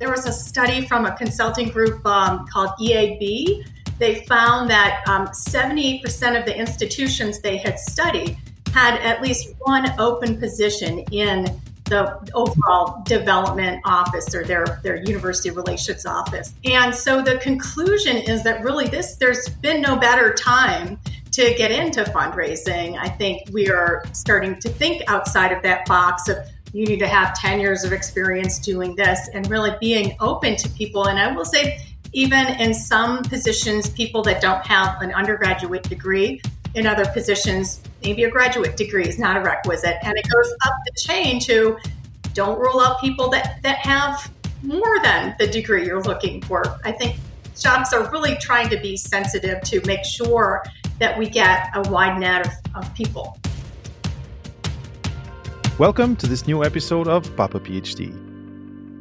there was a study from a consulting group um, called EAB. They found that um, 78% of the institutions they had studied had at least one open position in the overall development office or their, their university relations office. And so the conclusion is that really this there's been no better time to get into fundraising. I think we are starting to think outside of that box of you need to have 10 years of experience doing this and really being open to people. And I will say, even in some positions, people that don't have an undergraduate degree, in other positions, maybe a graduate degree is not a requisite. And it goes up the chain to don't rule out people that, that have more than the degree you're looking for. I think shops are really trying to be sensitive to make sure that we get a wide net of, of people. Welcome to this new episode of Papa PhD.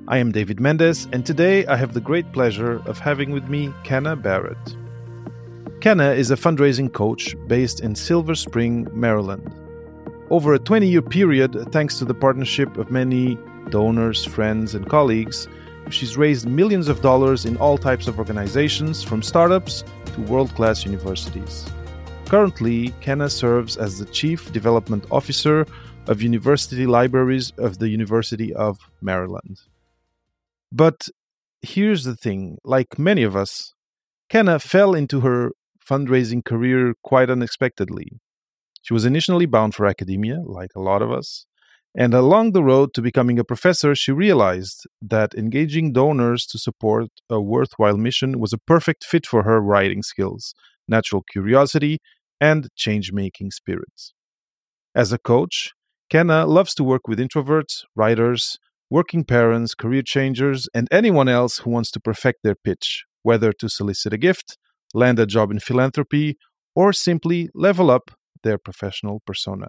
I am David Mendes, and today I have the great pleasure of having with me Kenna Barrett. Kenna is a fundraising coach based in Silver Spring, Maryland. Over a 20 year period, thanks to the partnership of many donors, friends, and colleagues, she's raised millions of dollars in all types of organizations, from startups to world class universities. Currently, Kenna serves as the Chief Development Officer of University Libraries of the University of Maryland. But here's the thing like many of us, Kenna fell into her fundraising career quite unexpectedly. She was initially bound for academia, like a lot of us, and along the road to becoming a professor, she realized that engaging donors to support a worthwhile mission was a perfect fit for her writing skills, natural curiosity, and change making spirits. As a coach, Kenna loves to work with introverts, writers, working parents, career changers, and anyone else who wants to perfect their pitch, whether to solicit a gift, land a job in philanthropy, or simply level up their professional persona.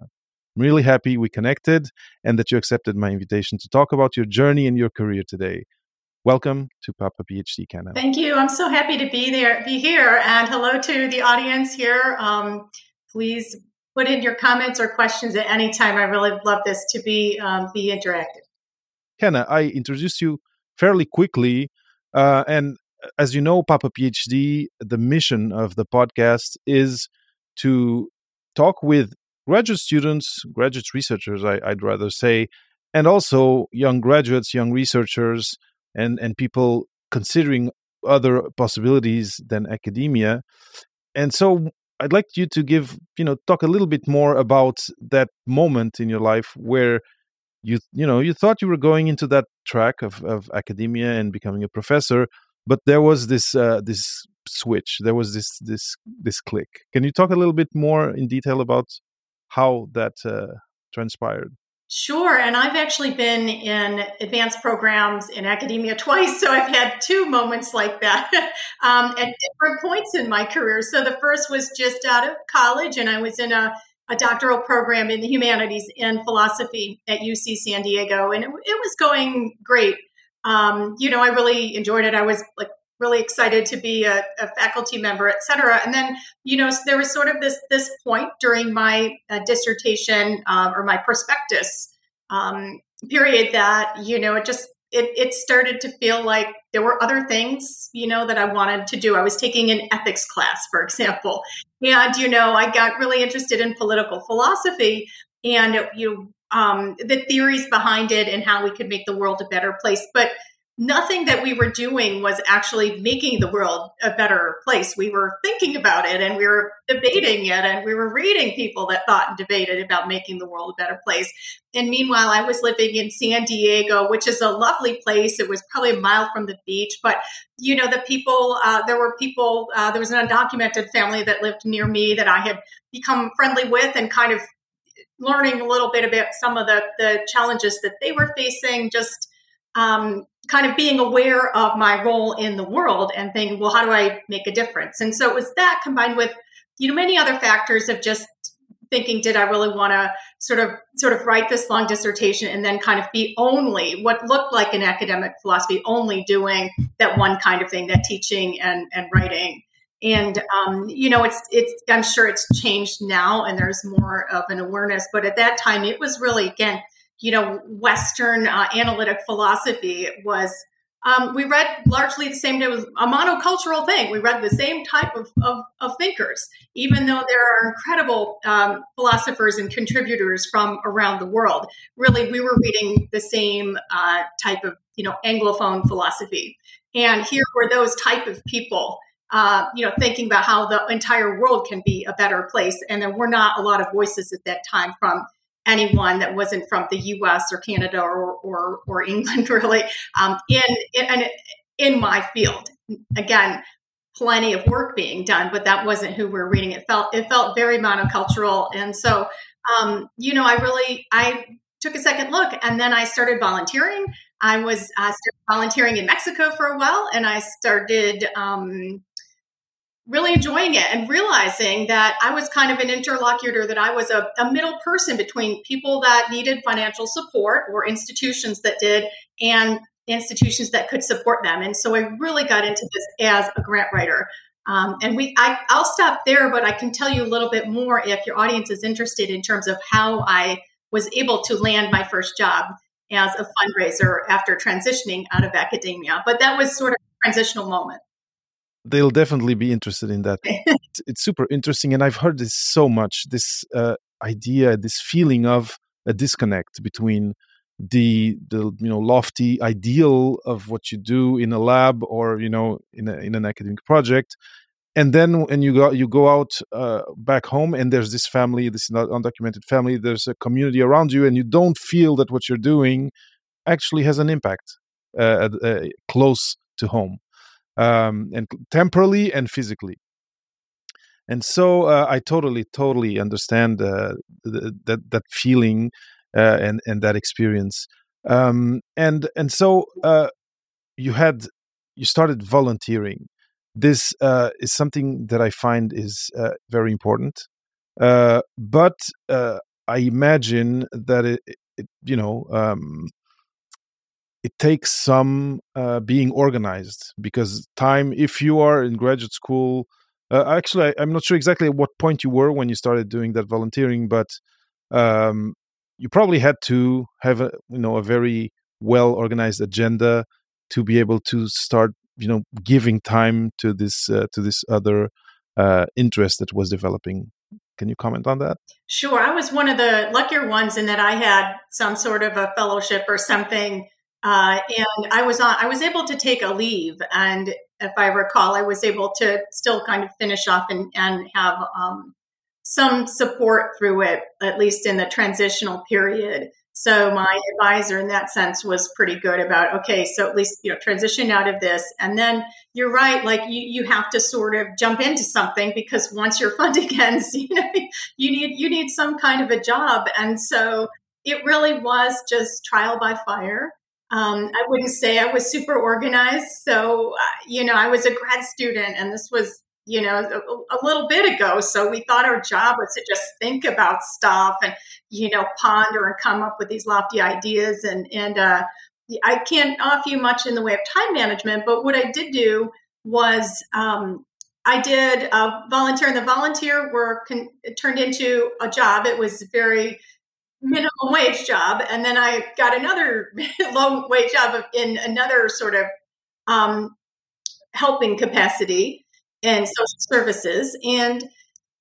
I'm really happy we connected and that you accepted my invitation to talk about your journey and your career today. Welcome to Papa PhD Kenna. Thank you. I'm so happy to be there, be here, and hello to the audience here. Um, please put in your comments or questions at any time. I really love this to be um, be interactive. Kenna, I introduced you fairly quickly, uh, and as you know, Papa PhD, the mission of the podcast is to talk with graduate students, graduate researchers, I, would rather say, and also young graduates, young researchers, and, and people considering other possibilities than academia. And so I'd like you to give, you know, talk a little bit more about that moment in your life where you, you know, you thought you were going into that track of, of academia and becoming a professor, but there was this uh, this switch. There was this this this click. Can you talk a little bit more in detail about how that uh, transpired Sure. And I've actually been in advanced programs in academia twice. So I've had two moments like that um, at different points in my career. So the first was just out of college, and I was in a, a doctoral program in the humanities in philosophy at UC San Diego. And it, it was going great um, you know, I really enjoyed it. I was like really excited to be a, a, faculty member, et cetera. And then, you know, there was sort of this this point during my uh, dissertation um, or my prospectus um, period that you know it just it, it started to feel like there were other things you know that I wanted to do. I was taking an ethics class, for example, and you know I got really interested in political philosophy and you um, the theories behind it and how we could make the world a better place. But nothing that we were doing was actually making the world a better place. We were thinking about it and we were debating it and we were reading people that thought and debated about making the world a better place. And meanwhile, I was living in San Diego, which is a lovely place. It was probably a mile from the beach, but you know, the people, uh, there were people, uh, there was an undocumented family that lived near me that I had become friendly with and kind of learning a little bit about some of the, the challenges that they were facing, just um, kind of being aware of my role in the world and thinking, well, how do I make a difference? And so it was that combined with, you know, many other factors of just thinking, did I really want to sort of sort of write this long dissertation and then kind of be only what looked like an academic philosophy, only doing that one kind of thing, that teaching and, and writing and um, you know it's it's i'm sure it's changed now and there's more of an awareness but at that time it was really again you know western uh, analytic philosophy was um, we read largely the same. It was a monocultural thing. We read the same type of, of, of thinkers, even though there are incredible um, philosophers and contributors from around the world. Really, we were reading the same uh, type of you know Anglophone philosophy, and here were those type of people. Uh, you know, thinking about how the entire world can be a better place, and there were not a lot of voices at that time from anyone that wasn't from the U.S. or Canada or or, or England, really, um, in, in in my field. Again, plenty of work being done, but that wasn't who we're reading. It felt it felt very monocultural, and so um, you know, I really I took a second look, and then I started volunteering. I was uh, volunteering in Mexico for a while, and I started. Um, really enjoying it and realizing that I was kind of an interlocutor, that I was a, a, middle person between people that needed financial support or institutions that did, and institutions that could support them. And so I really got into this as a grant writer. Um, and we, I, I'll stop there, but I can tell you a little bit more if your audience is interested in terms of how I was able to land my first job as a fundraiser after transitioning out of academia. But that was sort of a transitional moment they'll definitely be interested in that. it's, it's, super interesting, and I've heard this so much. This uh, idea, this feeling of a disconnect between the the you know lofty ideal of what you do in a lab or you know in a, in an academic project and then when you go you go out uh, back home and there's this family this undocumented family there's a community around you and you don't feel that what you're doing actually has an impact uh, uh, close to home um, and temporally and physically. And so uh, I totally, totally understand uh, th- that that feeling uh, and and that experience. Um, and and so uh, you had you started volunteering. This uh, is something that I find is uh, very important. Uh but uh I imagine that it, it you know um, it takes some uh, being organized because time if you are in graduate school uh, actually I, am not sure exactly at what point you were when you started doing that volunteering but um, you probably had to have a you know a very well organized agenda to be able to start you know giving time to this uh, to this other uh, interest that was developing can you comment on that? Sure. I was one of the luckier ones in that I had some sort of a fellowship or something uh, and I was on, I was able to take a leave. And if I recall, I was able to still kind of finish off and, and have um, some support through it, at least in the transitional period. So my advisor in that sense was pretty good about, okay, so at least, you know, transition out of this. And then you're right, like you, you have to sort of jump into something because once your funding ends, you know, you need, you need some kind of a job. And so it really was just trial by fire. Um, I wouldn't say I was super organized. So, uh, you know, I was a grad student and this was, you know, a, a, little bit ago. So we thought our job was to just think about stuff and, you know, ponder and come up with these lofty ideas. And, and, uh, I can't offer you much in the way of time management, but what I did do was, um, I did uh, volunteer, and the volunteer work con- turned into a job. It was very minimum wage job and then i got another low wage job in another sort of um, helping capacity in social services and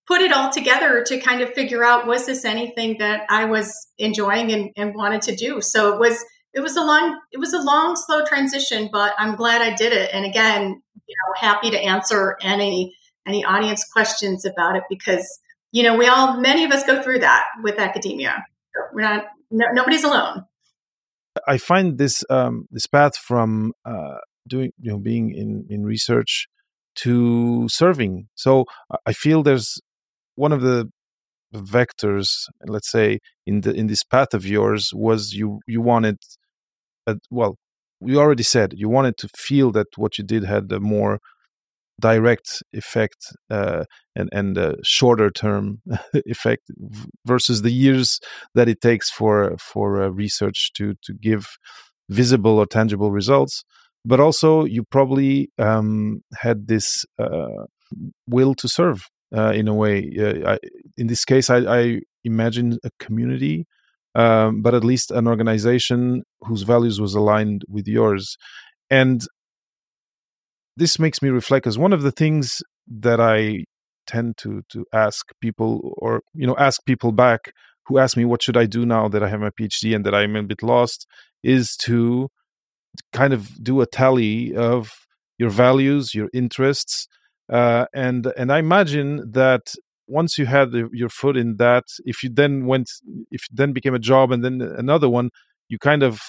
put it all together to kind of figure out was this anything that i was enjoying and, and wanted to do? So it was it was a long it was a long slow transition but i'm glad i did it. And again you know happy to answer any any audience questions about it because you know we all many of us go through that with academia we're not. No, nobody's alone. I find this um, this path from uh, doing you know being in in research to serving. So I feel there's one of the vectors, let's say, in the in this path of yours was you you wanted, a, well, you already said you wanted to feel that what you did had a more direct effect uh, and and a shorter term effect versus the years that it takes for for uh, research to to give visible or tangible results. But also you probably um, had this uh, will to serve uh, in a way. Uh, I, in this case I, I, imagine a community um, but at least an organization whose values was aligned with yours. And this makes me reflect because one of the things that I tend to to ask people or you know ask people back who ask me what should I do now that I have my PhD and that I'm a bit lost is to kind of do a tally of your values, your interests, uh, and and I imagine that once you had the, your foot in that, if you then went, if then became a job and then another one, you kind of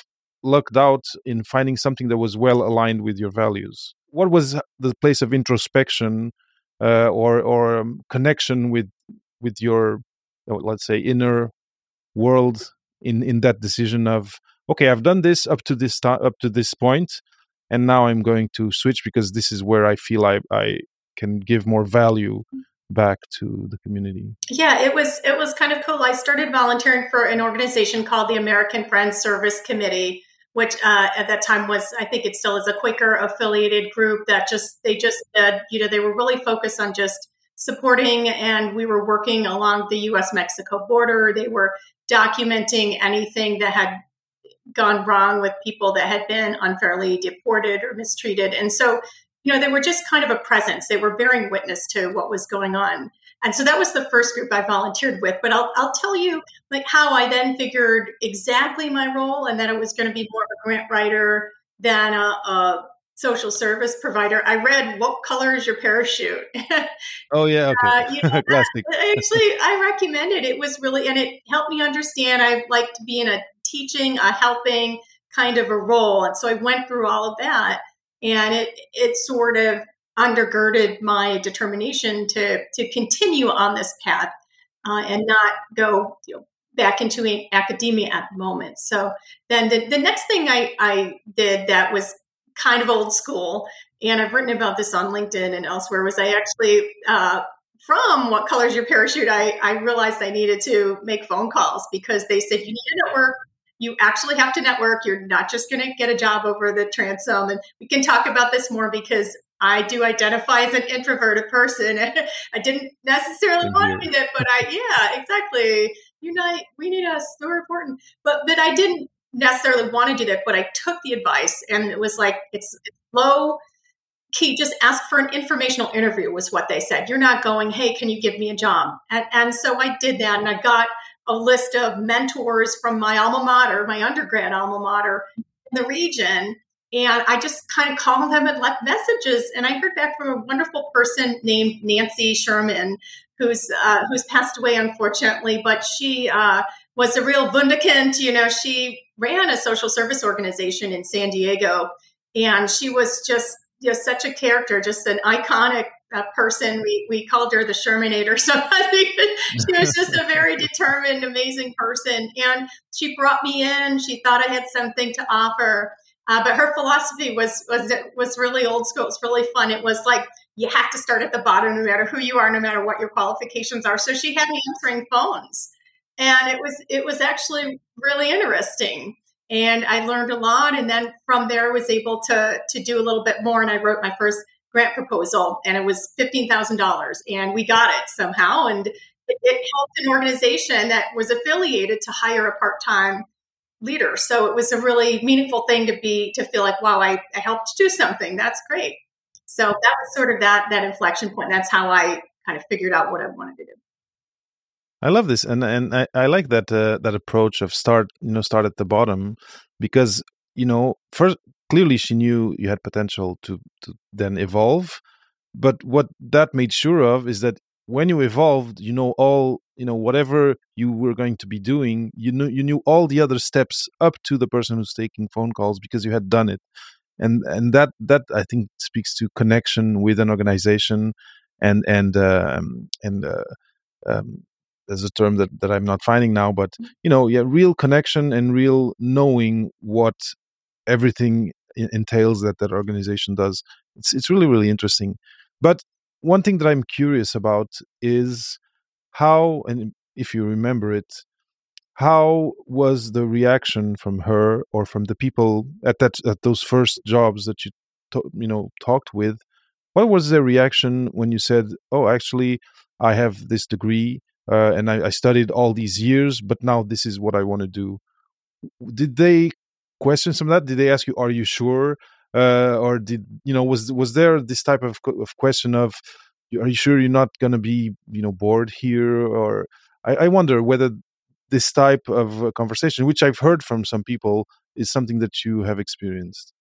lucked out in finding something that was well aligned with your values. What was the place of introspection uh, or or um, connection with with your let's say inner world in in that decision of okay i've done this up to this time up to this point and now i'm going to switch because this is where i feel i i can give more value back to the community. Yeah it was it was kind of cool. I started volunteering for an organization called the american friends service committee which uh, at that time was i think it still is a quaker affiliated group that just they just said you know they were really focused on just supporting and we were working along the us mexico border they were documenting anything that had gone wrong with people that had been unfairly deported or mistreated. And so, you know, they were just kind of a presence. They were bearing witness to what was going on. And so that was the first group I volunteered with. But I'll, I'll tell you like how I then figured exactly my role and that it was going to be more of a grant writer than a, a social service provider, I read "What color is your parachute?" oh yeah, okay, uh, you know, actually, I recommend it. It was really, and it helped me understand. I like to be in a teaching, a helping kind of a role, and so I went through all of that, and it it sort of undergirded my determination to to continue on this path uh, and not go you know, back into academia at the moment. So then the, the next thing I, I did that was kind of old school. And I've written about this on LinkedIn and elsewhere. Was I actually uh, from What Colors Your Parachute? I, I realized I needed to make phone calls because they said you need to network. You actually have to network. You're not just going to get a job over the transom. And we can talk about this more because I do identify as an introverted person. I didn't necessarily want to be that, but I, yeah, exactly. Unite, we need us. So important. But but I didn't necessarily want to do that, but I took the advice and it was like, it's, it's low key. Just ask for an informational interview, was what they said. You're not going, hey, can you give me a job? And, and so I did that and I got a list of mentors from my alma mater, my undergrad alma mater in the region. And I just kind of called them and left messages. And I heard back from a wonderful person named Nancy Sherman, who's uh, who's passed away unfortunately, but she uh, was a real wunderkind. You know, she ran a social service organization in San Diego, and she was just you know, such a character, just an iconic uh, person. We we called her the Shermanator. So she was just a very determined, amazing person, and she brought me in. She thought I had something to offer. Uh, but her philosophy was was was really old school. It's really fun. It was like you have to start at the bottom, no matter who you are, no matter what your qualifications are. So she had me answering phones, and it was it was actually really interesting. And i learned a lot. And then from there was able to to do a little bit more. And i wrote my first grant proposal. And it was $15000 and we got it somehow. And it, it helped an organization that was affiliated to hire a part-time leader. So it was a really meaningful thing to be to feel like wow i, I helped do something. That's great. So that was sort of that that inflection point. That's how i kind of figured out what i wanted to do. I love this, and and I, I like that uh, that approach of start you know start at the bottom, because you know first clearly she knew you had potential to to then evolve, but what that made sure of is that when you evolved, you know all you know whatever you were going to be doing, you knew you knew all the other steps up to the person who's taking phone calls because you had done it, and and that that I think speaks to connection with an organization, and and um, and. Uh, um, there's a term that, that I'm not finding now, but mm. you know, yeah, real connection and real knowing what everything entails that that organization does. It's it's really really interesting. But one thing that I'm curious about is how, and if you remember it, how was the reaction from her or from the people at that at those first jobs that you you know talked with? What was their reaction when you said, "Oh, actually, I have this degree uh, and I, I, studied all these years, but now this is what I want to do. Did they question some of that? Did they ask you, "Are you sure?" Uh, or did you know was was there this type of of question of are you sure you're not going to be you know bored here? Or I, I, wonder whether this type of conversation which i've heard from some people is something that you have experienced.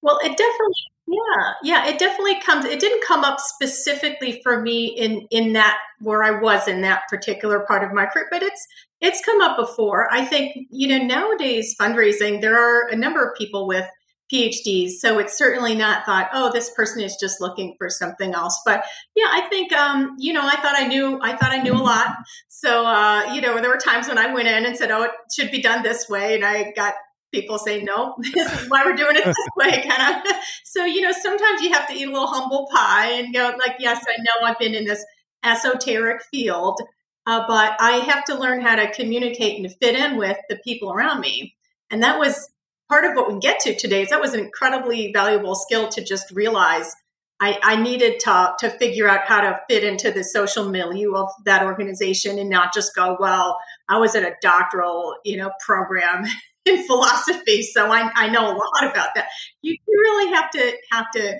Well it definitely yeah yeah it definitely comes it didn't come up specifically for me in in that where i was in that particular part of my career but it's it's come up before. I think you know nowadays fundraising there are a number of people with PhDs. So it's certainly not thought, oh, this person is just looking for something else. But yeah, I think, um, you know, I thought I knew, I thought I knew a lot. So, uh, you know, there were times when I went in and said, oh, it should be done this way. And I got people say, no, this is why we're doing it this way, kind of. So, you know, sometimes you have to eat a little humble pie and go like, yes, I know I've been in this esoteric field, uh, but I have to learn how to communicate and to fit in with the people around me. And that was part of what we get to today is that was an incredibly valuable skill to just realize I, I, needed to to figure out how to fit into the social milieu of that organization and not just go, well, I was at a doctoral, you know, program in philosophy, so I, I know a lot about that. You, really have to have to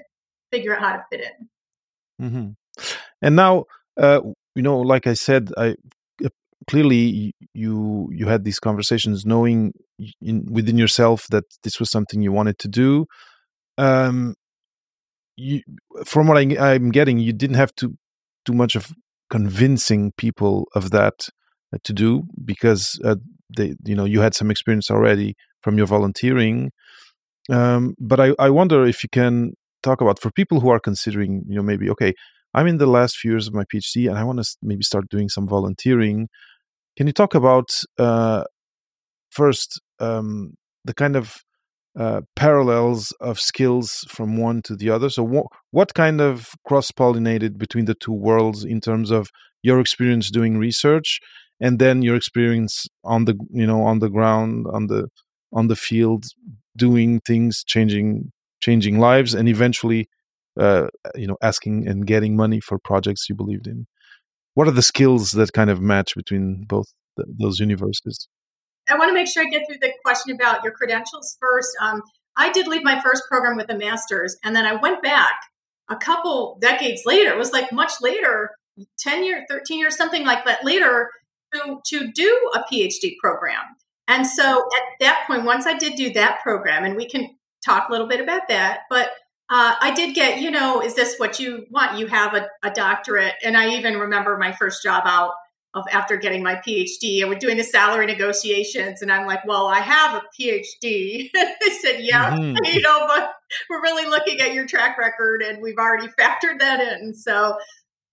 figure out how to fit in. Mm-hmm. And now, uh, you know, like I said, I clearly you you had these conversations knowing in, within yourself that this was something you wanted to do. Um you from what I, i'm getting you didn't have to too much of convincing people of that uh, to do because uh, they you know you had some experience already from your volunteering. Um but i i wonder if you can talk about for people who are considering you know maybe okay i'm in the last few years of my phd and i want to maybe start doing some volunteering. Can you talk about uh, first um, the kind of uh, parallels of skills from one to the other? So, wh- what kind of cross pollinated between the two worlds in terms of your experience doing research and then your experience on the you know on the ground on the on the field doing things changing changing lives and eventually uh, you know asking and getting money for projects you believed in what are the skills that kind of match between both those universes? I want to make sure I get through the question about your credentials first. Um, I did leave my first program with a master's, and then I went back a couple decades later. It was like much later, 10 years, 13 years, something like that later, to, to do a PhD program. And so at that point, once I did do that program, and we can talk a little bit about that, but uh, I did get, you know, is this what you want? You have a, a, doctorate. And I even remember my first job out of after getting my PhD and we're doing the salary negotiations. And I'm like, well, I have a PhD. they said, yeah, mm-hmm. you know, but we're really looking at your track record and we've already factored that in. So,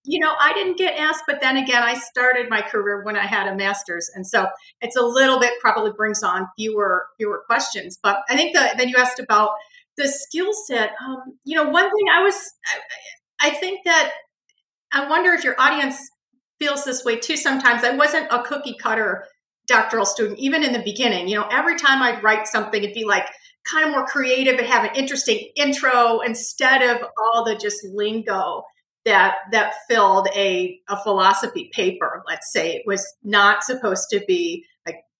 you know, I didn't get asked, but then again, I started my career when I had a master's. And so it's a little bit probably brings on fewer, fewer questions. But I think that then you asked about the skill set, um, you know, one thing I was, I, I think that I wonder if your audience feels this way too sometimes. I wasn't a cookie cutter doctoral student, even in the beginning. You know, every time I'd write something, it'd be like kind of more creative and have an interesting intro instead of all the just lingo that that filled a, a philosophy paper let's say it was not supposed to be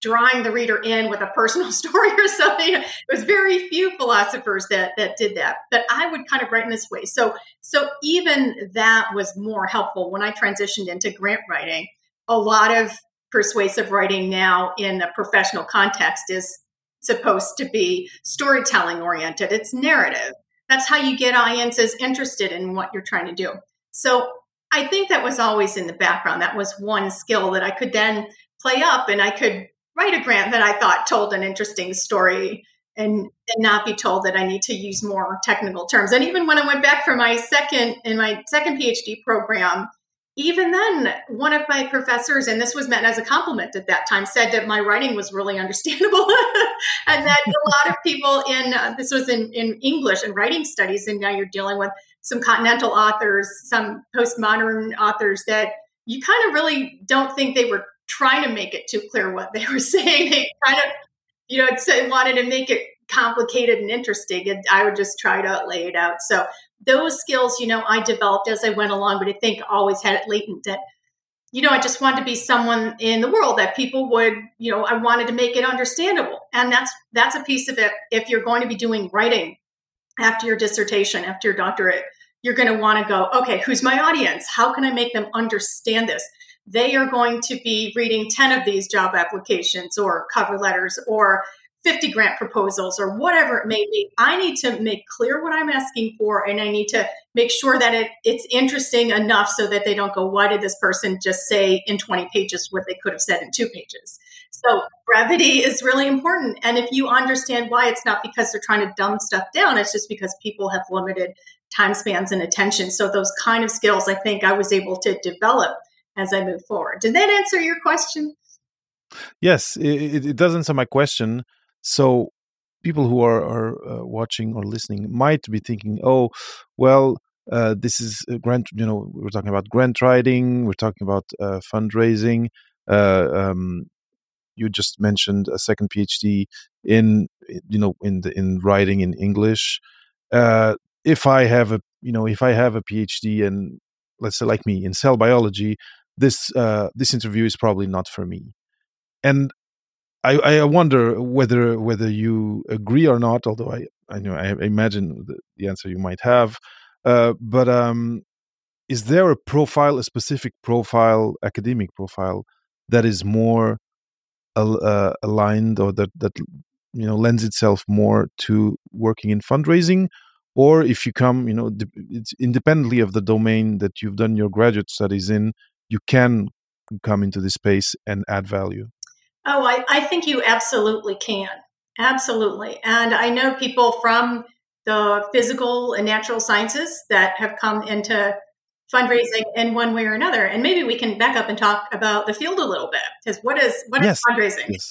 drawing the reader in with a personal story or something. It was very few philosophers that that did that, but I would kind of write in this way. So so even that was more helpful when I transitioned into grant writing. A lot of persuasive writing now in a professional context is supposed to be storytelling oriented. It's narrative. That's how you get audiences interested in what you're trying to do. So I think that was always in the background. That was one skill that I could then play up and I could write a grant that I thought told an interesting story and, and not be told that I need to use more technical terms. And even when I went back for my second in my second PhD program, even then, one of my professors, and this was meant as a compliment at that time, said that my writing was really understandable, and that a lot of people in uh, this was in, in English and writing studies, and now you're dealing with some continental authors, some postmodern authors that you kind of really don't think they were trying to make it too clear what they were saying. They kind of, you know, wanted to make it complicated and interesting, and I would just try to lay it out. So those skills, you know, I developed as I went along, but I think always had it latent that, you know, I just wanted to be someone in the world that people would, you know, I wanted to make it understandable, and that's that's a piece of it. If you're going to be doing writing after your dissertation, after your doctorate, you're going to want to go, okay, who's my audience? How can I make them understand this? They are going to be reading 10 of these job applications or cover letters or 50 grant proposals or whatever it may be. I need to make clear what I'm asking for and I need to make sure that it, it's interesting enough so that they don't go, why did this person just say in 20 pages what they could have said in two pages? So brevity is really important. And if you understand why, it's not because they're trying to dumb stuff down, it's just because people have limited time spans and attention. So those kind of skills I think I was able to develop as I move forward. Did that answer your question? Yes, it, it does answer my question. So people who are, are uh, watching or listening might be thinking, oh, well, uh, this is grant, you know, we're talking about grant writing, we're talking about uh, fundraising. Uh, um, you just mentioned a second PhD in, you know, in the, in writing in English. Uh, if I have a, you know, if I have a PhD and let's say like me in cell biology, this uh, this interview is probably not for me. And I, I wonder whether whether you agree or not. Although I I know I imagine the, answer you might have, uh, but um, is there a profile, a specific profile, academic profile that is more uh, aligned or that that you know lends itself more to working in fundraising, or if you come, you know, it's independently of the domain that you've done your graduate studies in, you can come into this space and add value. Oh, I, I think you absolutely can. Absolutely. And I know people from the physical and natural sciences that have come into fundraising in one way or another. And maybe we can back up and talk about the field a little bit. Because what is what yes. is fundraising? Yes.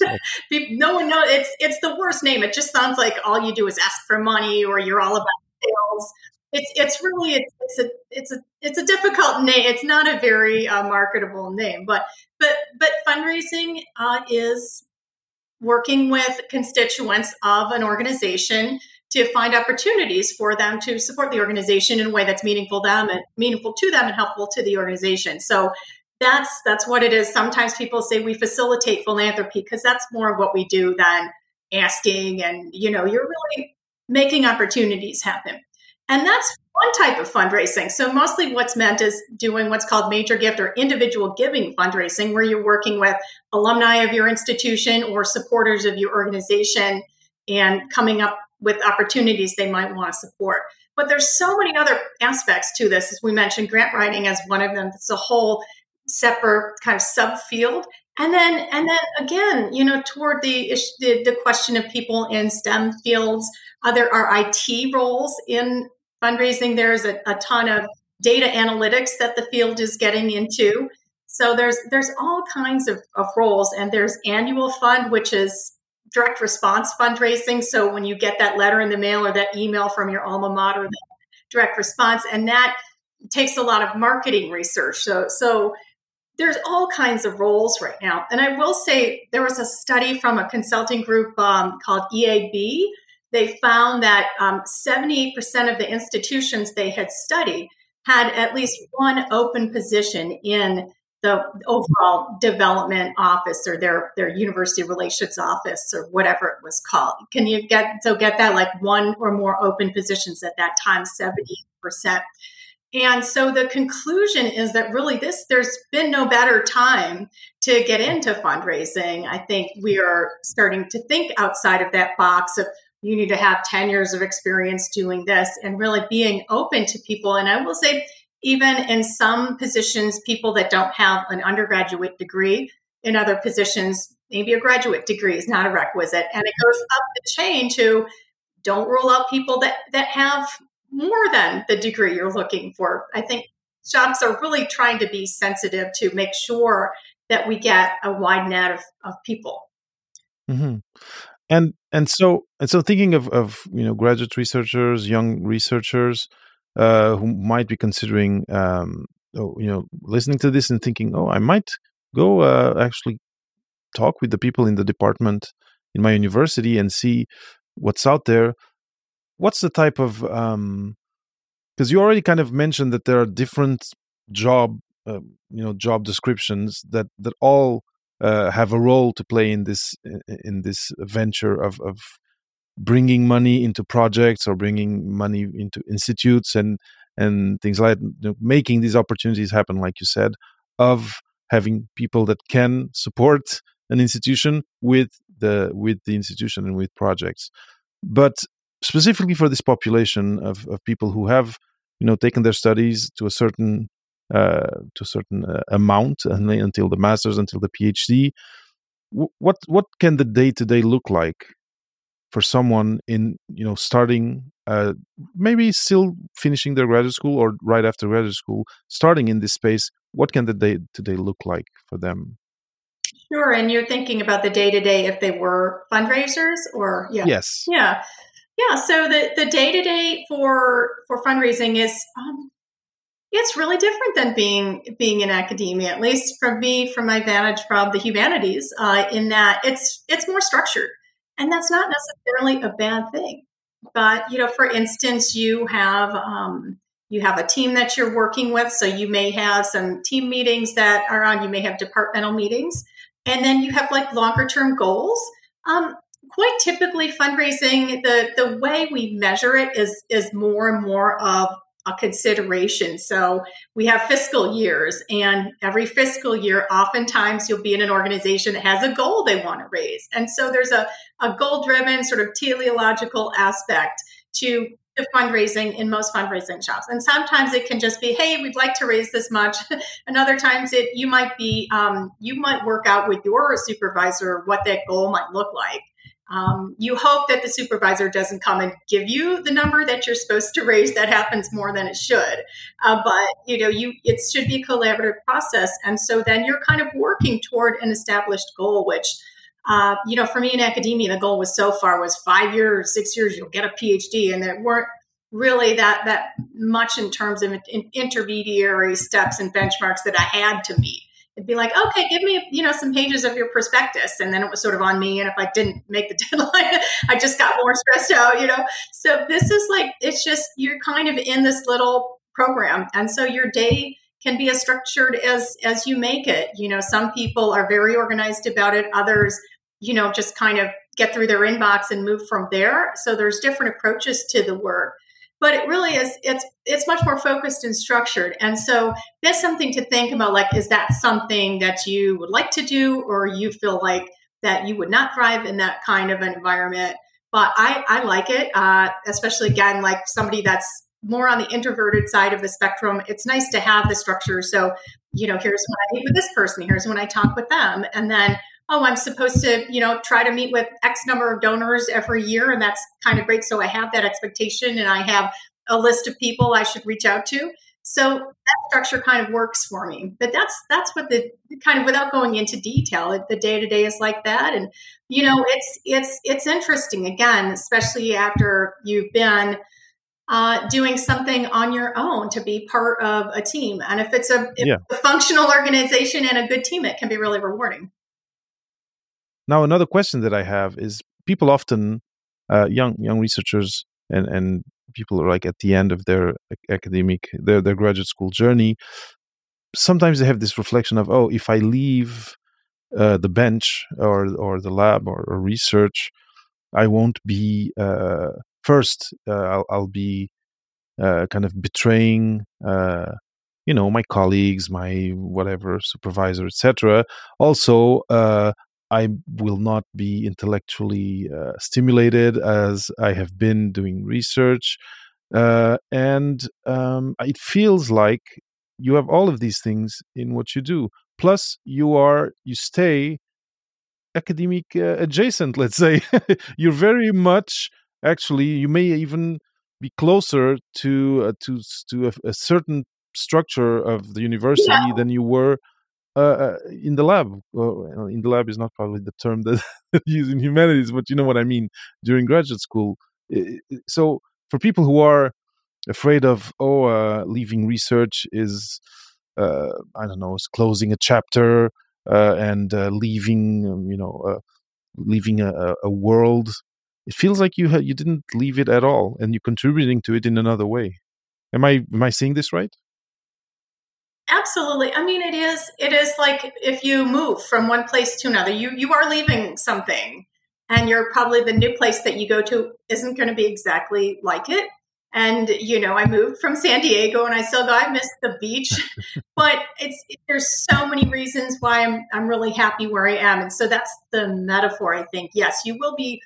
no one knows it's it's the worst name. It just sounds like all you do is ask for money or you're all about sales it's it's really it's, it's a it's a it's a difficult name. It's not a very uh, marketable name, but but but fundraising uh, is working with constituents of an organization to find opportunities for them to support the organization in a way that's meaningful to them and meaningful to them and helpful to the organization. So that's that's what it is. Sometimes people say we facilitate philanthropy because that's more of what we do than asking and you know you're really making opportunities happen. And that's one type of fundraising. So, mostly what's meant is doing what's called major gift or individual giving fundraising, where you're working with alumni of your institution or supporters of your organization and coming up with opportunities they might want to support. But there's so many other aspects to this. As we mentioned, grant writing as one of them. It's a whole separate kind of subfield. And then, and then again, you know, toward the the, the question of people in STEM fields, uh, there are IT roles in fundraising. There's a, a ton of data analytics that the field is getting into. So there's there's all kinds of, of roles, and there's annual fund, which is direct response fundraising. So when you get that letter in the mail or that email from your alma mater, direct response, and that takes a lot of marketing research. So so there's all kinds of roles right now. And I will say there was a study from a consulting group um, called EAB they found that um, 78% of the institutions they had studied had at least one open position in the overall development office or their their university relations office or whatever it was called. Can you get so get that like one or more open positions at that time, 70%. And so the conclusion is that really this there's been no better time to get into fundraising. I think we are starting to think outside of that box of you need to have 10 years of experience doing this and really being open to people. And I will say, even in some positions, people that don't have an undergraduate degree, in other positions, maybe a graduate degree is not a requisite. And it goes up the chain to don't rule out people that, that have more than the degree you're looking for. I think shops are really trying to be sensitive to make sure that we get a wide net of, of people. Mm-hmm and and so and so thinking of of you know graduate researchers young researchers uh, who might be considering um, oh, you know listening to this and thinking oh i might go uh, actually talk with the people in the department in my university and see what's out there. What's the type of um because you already kind of mentioned that there are different job uh, you know job descriptions that that all uh, have a role to play in this in this venture of of bringing money into projects or bringing money into institutes and and things like you know, making these opportunities happen, like you said, of having people that can support an institution with the with the institution and with projects. But specifically for this population of, of people who have you know taken their studies to a certain to a certain uh, amount and until the masters until the phd what what can the day to day look like for someone in you know starting uh, maybe still finishing their graduate school or right after graduate school starting in this space? What can the day to day look like for them? Sure and you're thinking about the day to day if they were fundraisers or yeah. Yes. Yeah. Yeah so the the day to day for for fundraising is um, it's really different than being being in academia at least from me from my vantage from the humanities uh, in that it's it's more structured. And that's not necessarily a bad thing. But you know for instance you have um, you have a team that you're working with so you may have some team meetings that are on you may have departmental meetings and then you have like longer term goals. Um, quite typically fundraising the the way we measure it is is more and more of a consideration. So we have fiscal years, and every fiscal year, oftentimes you'll be in an organization that has a goal they want to raise. And so there's a, a goal driven, sort of teleological aspect to the fundraising in most fundraising shops. And sometimes it can just be, hey, we'd like to raise this much. and other times it you might be um, you might work out with your supervisor what that goal might look like. Um, you hope that the supervisor doesn't come and give you the number that you're supposed to raise. That happens more than it should. Uh, but you know, you it should be a collaborative process, and so then you're kind of working toward an established goal, which. Uh, you know, for me in academia, the goal was so far was five years, six years, you'll get a PhD, and there weren't really that that much in terms of intermediary steps and benchmarks that I had to meet it'd be like, okay, give me, you know, some pages of your prospectus. And then it was sort of on me. And if I didn't make the deadline, I just got more stressed out, you know? So this is like, it's just, you're kind of in this little program. And so your day can be as structured as, as you make it. You know, some people are very organized about it. Others, you know, just kind of get through their inbox and move from there. So there's different approaches to the work but it really is it's it's much more focused and structured. And so that's something to think about like is that something that you would like to do or you feel like that you would not thrive in that kind of environment? But i i like it uh, especially again like somebody that's more on the introverted side of the spectrum it's nice to have the structure. So you know here's when i meet with this person here's when i talk with them. And then oh, I'm supposed to, you know, try to meet with X number of donors every year. And that's kind of great. So I have that expectation and I have a list of people I should reach out to. So that structure kind of works for me. But that's that's what the kind of without going into detail, the day to day is like that. And you know, it's it's it's interesting again, especially after you've been uh, doing something on your own to be part of a team. And if it's a, if yeah. a functional organization and a good team, it can be really rewarding. Now, another question that I have is people often, uh, young young researchers and and people are like at the end of their academic their their graduate school journey. Sometimes they have this reflection of, oh, if I leave uh, the bench or or the lab or, or research, I won't be uh, first. Uh, I'll, I'll, be uh, kind of betraying uh, you know my colleagues my whatever supervisor etc also uh, I will not be intellectually uh, stimulated as I have been doing research. Uh, and um, it feels like you have all of these things in what you do. Plus, you are, you stay academic uh, adjacent, let's say. You're very much, actually, you may even be closer to uh, to to a, a, certain structure of the university yeah. than you were uh, uh, in the lab. Well, in the lab is not probably the term that used in humanities, but you know what I mean. During graduate school, so for people who are afraid of oh, uh, leaving research is uh, I don't know, is closing a chapter uh, and uh, leaving, um, you know, leaving a, a, world. It feels like you ha- you didn't leave it at all, and you're contributing to it in another way. Am I am I seeing this right? Absolutely. I mean, it is. It is like if you move from one place to another, you you are leaving something, and you're probably the new place that you go to isn't going to be exactly like it. And you know, I moved from San Diego, and I still go. I miss the beach, but it's it, there's so many reasons why I'm I'm really happy where I am, and so that's the metaphor. I think yes, you will be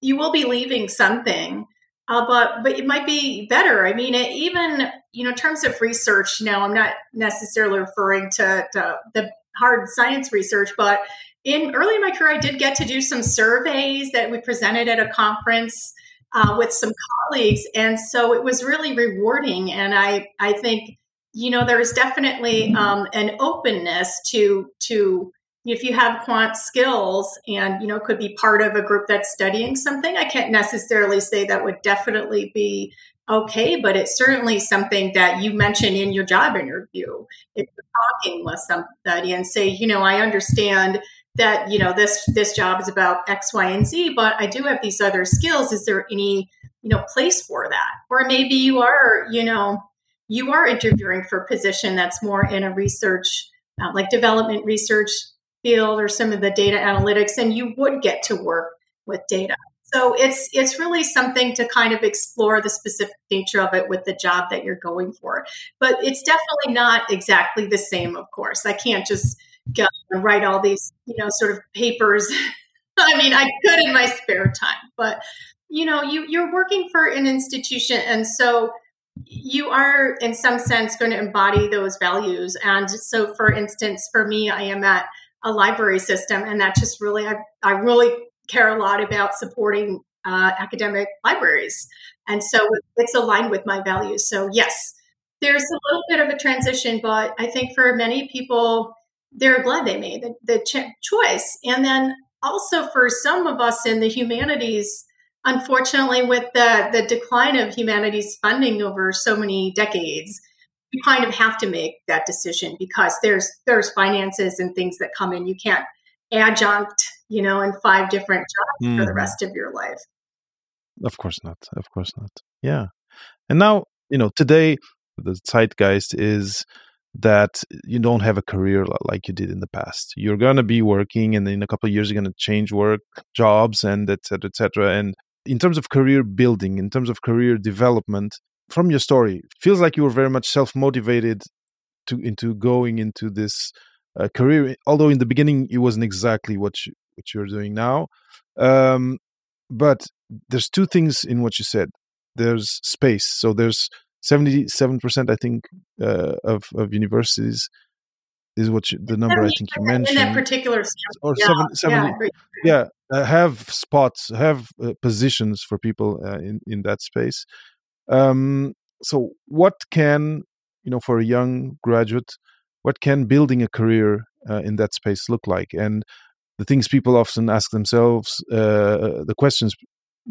you will be leaving something, uh, but but it might be better. I mean, it, even you know, in terms of research. Now, I'm not necessarily referring to, to the hard science research, but in early in my career, I did get to do some surveys that we presented at a conference uh, with some colleagues, and so it was really rewarding. And I I think you know there is definitely um, an openness to to if you have quant skills and you know could be part of a group that's studying something i can't necessarily say that would definitely be okay but it's certainly something that you mention in your job interview. If you're talking with somebody and say you know i understand that you know this this job is about x y and z but i do have these other skills. Is there any you know place for that? Or maybe you are you know you are interviewing for a position that's more in a research uh, like development research field or some of the data analytics and you would get to work with data so it's it's really something to kind of explore the specific nature of it with the job that you're going for but it's definitely not exactly the same of course i can't just go and write all these, you know, sort of papers. I mean, I could in my spare time, but you know, you you're working for an institution, and so you are, in some sense, going to embody those values. And so, for instance, for me, I am at a library system, and that just really, I, I really care a lot about supporting uh, academic libraries, and so it's aligned with my values. So, yes, there's a little bit of a transition, but I think for many people, they're glad they made the, the ch- choice. And then also for some of us in the humanities, unfortunately, with the, the decline of humanities funding over so many decades, you kind of have to make that decision because there's there's finances and things that come in. You can't adjunct, you know, in five different jobs mm. for the mm-hmm. rest of your life. Of course not. Of course not. Yeah. And now, you know, today the zeitgeist is that you don't have a career like you did in the past. You're going to be working, and in a couple of years, you're going to change work, jobs, and et cetera, et cetera. And in terms of career building, in terms of career development, from your story, feels like you were very much self motivated to into going into this uh, career. Although in the beginning, it wasn't exactly what you, what you're doing now. Um, but there's two things in what you said. There's space. So there's 77% i think uh, of, of universities is what you, the number i think you mentioned in that particular or yeah, 70, 70 yeah, yeah uh, have spots have uh, positions for people uh, in in that space um, so what can you know for a young graduate what can building a career uh, in that space look like and the things people often ask themselves uh, the questions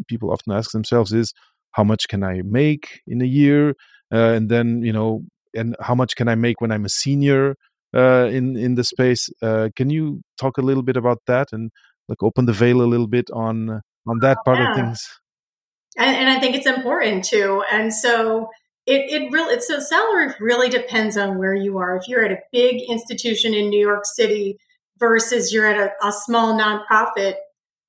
people often ask themselves is how much can I make in a year, uh, and then you know, and how much can I make when I'm a senior uh, in in the space? Uh, can you talk a little bit about that and like open the veil a little bit on on that part yeah. of things? And, and I think it's important too. And so it, it really so salary really depends on where you are. If you're at a big institution in New York City versus you're at a, a small nonprofit,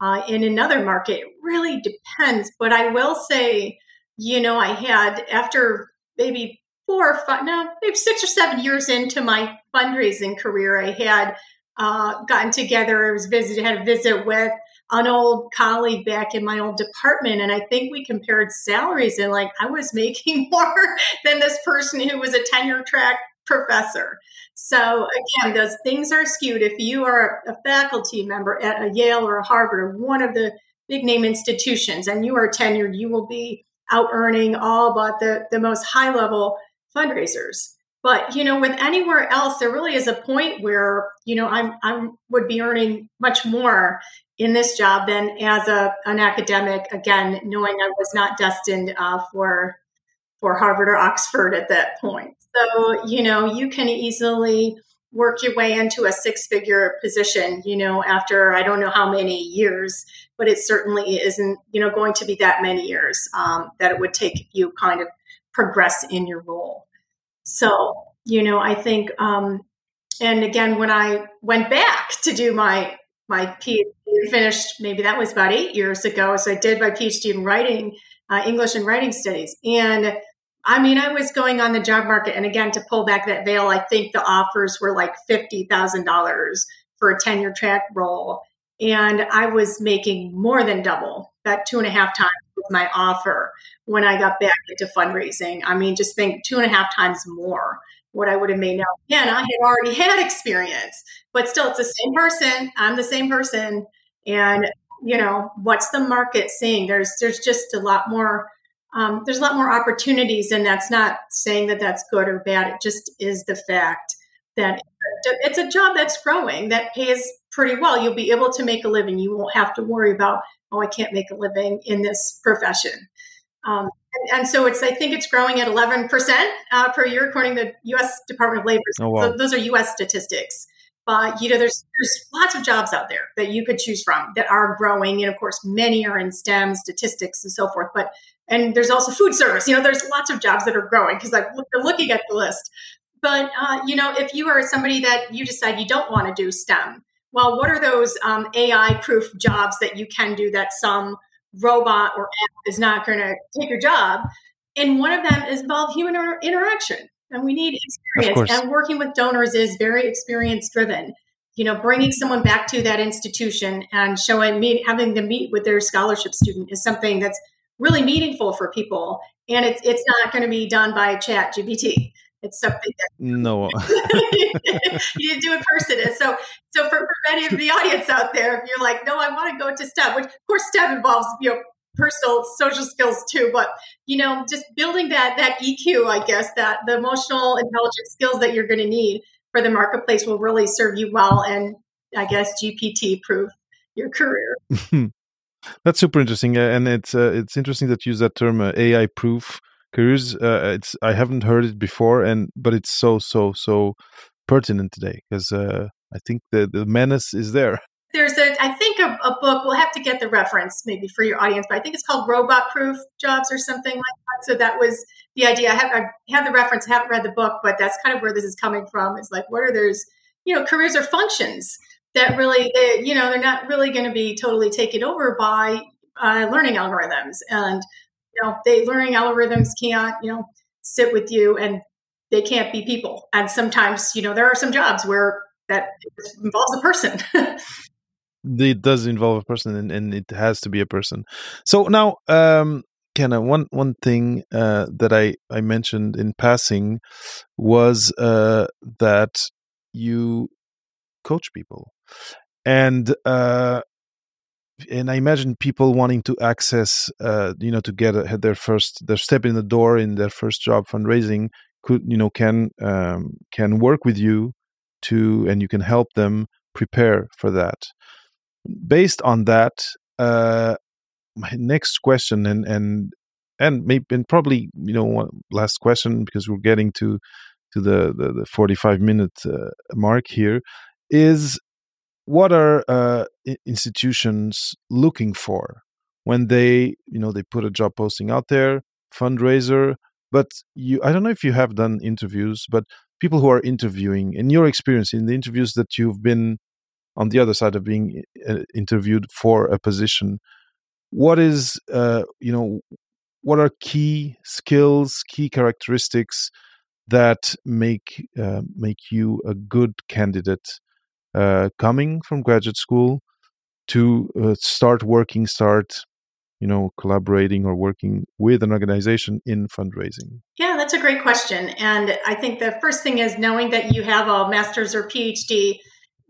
uh, in another market. It really depends. But I will say, you know, I had after maybe four or five, no, maybe six or seven years into my fundraising career, I had uh, gotten together. I was visited, had a visit with an old colleague back in my old department, and I think we compared salaries, and like I was making more than this person who was a tenure track professor. So again, those things are skewed. If you are a faculty member at a Yale or a Harvard or one of the big name institutions and you are tenured, you will be out earning all but the, the most high level fundraisers. But you know, with anywhere else, there really is a point where you know I'm I would be earning much more in this job than as a an academic. Again, knowing I was not destined uh, for for Harvard or Oxford at that point. So, you know, you can easily work your way into a six figure position, you know, after I don't know how many years, but it certainly isn't, you know, going to be that many years um, that it would take you kind of progress in your role. So, you know, I think, um, and again, when I went back to do my my PhD finished, maybe that was about eight years ago. So I did my PhD in writing, uh, English and writing studies. And I mean, I was going on the job market. And again, to pull back that veil, I think the offers were like $50,000 for a tenure track role. And I was making more than double, that two and a half times my offer when I got back into fundraising. I mean, just think two and a half times more what I would have made now. Again, I had already had experience, but still, it's the same person. I'm the same person, and you know, what's the market saying? There's there's just a lot more. Um, there's a lot more opportunities, and that's not saying that that's good or bad. It just is the fact that it's a job that's growing that pays pretty well. You'll be able to make a living. You won't have to worry about, oh, I can't make a living in this profession. Um, and, and, so it's, I think it's growing at 11% uh, per year, according to the U.S. Department of Labor. Oh, wow. so those are U.S. statistics. But you know, there's there's lots of jobs out there that you could choose from that are growing, and of course, many are in STEM, statistics, and so forth. But and there's also food service. You know, there's lots of jobs that are growing because I'm looking at the list. But uh, you know, if you are somebody that you decide you don't want to do STEM, well, what are those um, AI-proof jobs that you can do that some robot or app is not going to take your job. And one of them is involve human inter- interaction. And we need experience. And working with donors is very experience driven. You know, bringing someone back to that institution and showing me having them meet with their scholarship student is something that's really meaningful for people. And it's it's not going to be done by Chat GPT. It's something that no you didn't do in person. And so, so for, for many of the audience out there, if you're like, no, I want to go to STEM, which of course STEM involves you know personal social skills too, but you know, just building that that EQ, I guess that the emotional intelligence skills that you're going to need for the marketplace will really serve you well, and I guess GPT proof your career. That's super interesting, and it's uh, it's interesting that you use that term uh, AI proof careers uh, it's i haven't heard it before and but it's so so so pertinent today because uh, i think the the menace is there. There's a i think a, a, book we'll have to get the reference maybe for your audience but i think it's called robot proof jobs or something like that. So that was the idea. I have i have the reference i haven't read the book but that's kind of where this is coming from it's like what are those you know careers or functions that really they, you know they're not really going to be totally taken over by uh, learning algorithms. And you know, they learning algorithms can't, you know, sit with you and they can't be people. And sometimes, you know, there are some jobs where that involves a person. it does involve a person and, and, it has to be a person. So now, um, Kenna, one one thing uh, that I, I mentioned in passing was uh, that you coach people, and uh, and I imagine people wanting to access, uh, you know, to get a, their first their step in the door in their first job fundraising could you know can um, can work with you to and you can help them prepare for that. Based on that, uh, my next question and and and maybe and probably you know one last question because we're getting to to the the, the 45 minute uh, mark here is what are uh, institutions looking for when they you know they put a job posting out there fundraiser? But you i don't know if you have done interviews but people who are interviewing in your experience in the interviews that you've been on the other side of being uh, interviewed for a position what is uh, you know what are key skills key characteristics that make uh, make you a good candidate uh, coming from graduate school to uh, start working, start you know collaborating or working with an organization in fundraising? Yeah, that's a great question. And I think the first thing is knowing that you have a master's or PhD.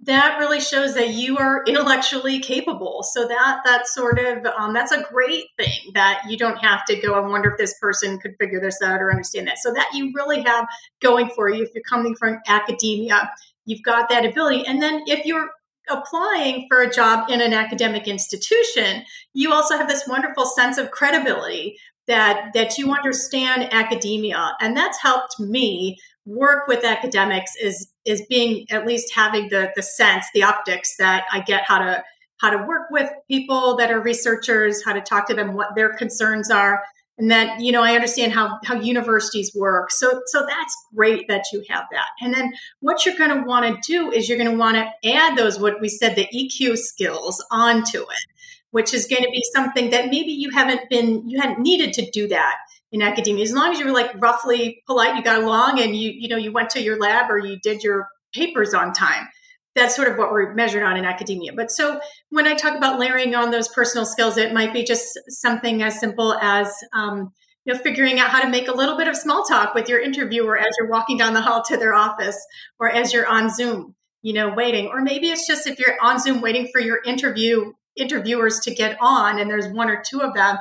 That really shows that you are intellectually capable. So that that's sort of um, that's a great thing that you don't have to go and wonder if this person could figure this out or understand that. So that you really have going for you if you're coming from academia you've got that ability. And then if you're applying for a job in an academic institution, you also have this wonderful sense of credibility that that you understand academia and that's helped me work with academics is is being at least having the the sense the optics that i get how to how to work with people that are researchers how to talk to them what their concerns are and that you know i understand how how universities work. So so that's great that you have that. And then what you're going to want to do is you're going to want to add those what we said the eq skills onto it which is going to be something that maybe you haven't been you hadn't needed to do that in academia. As long as you were like roughly polite you got along and you you know you went to your lab or you did your papers on time that's sort of what we're measured on in academia. But so when I talk about layering on those personal skills, it might be just something as simple as um, you know figuring out how to make a little bit of small talk with your interviewer as you're walking down the hall to their office or as you're on Zoom, you know, waiting. Or maybe it's just if you're on Zoom waiting for your interview interviewers to get on and there's one or two of them,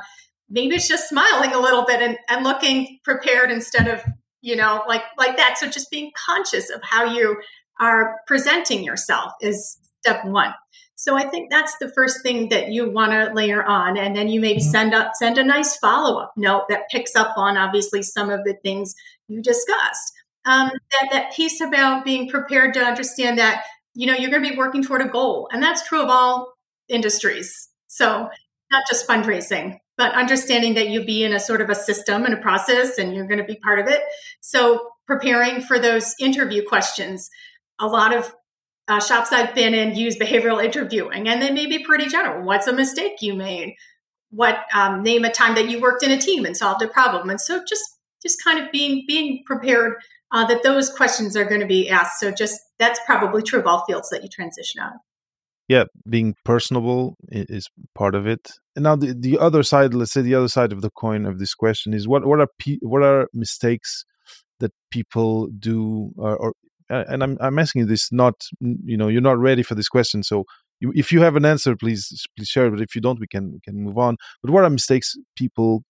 maybe it's just smiling a little bit and, and looking prepared instead of you know like like that so just being conscious of how you are presenting yourself is step one. So I think that's the first thing that you want to layer on, and then you maybe mm-hmm. send up send a nice follow up note that picks up on obviously some of the things you discussed. Um, that that piece about being prepared to understand that you know you're going to be working toward a goal, and that's true of all industries. So not just fundraising, but understanding that you'll be in a sort of a system and a process, and you're going to be part of it. So preparing for those interview questions a lot of uh, shops I've been in use behavioral interviewing, and they may be pretty general. What's a mistake you made? What um, name a time that you worked in a team and solved a problem? And so just just kind of being being prepared uh, that those questions are going to be asked. So just that's probably true of all fields that you transition out. Yeah, being personable is part of it. And now the, the other side, let's say the other side of the coin of this question is what what are what are mistakes that people do or, or and I'm I'm asking this not you know you're not ready for this question, so you, if you have an answer, please please share it. But if you don't, we can we can move on. But what are mistakes people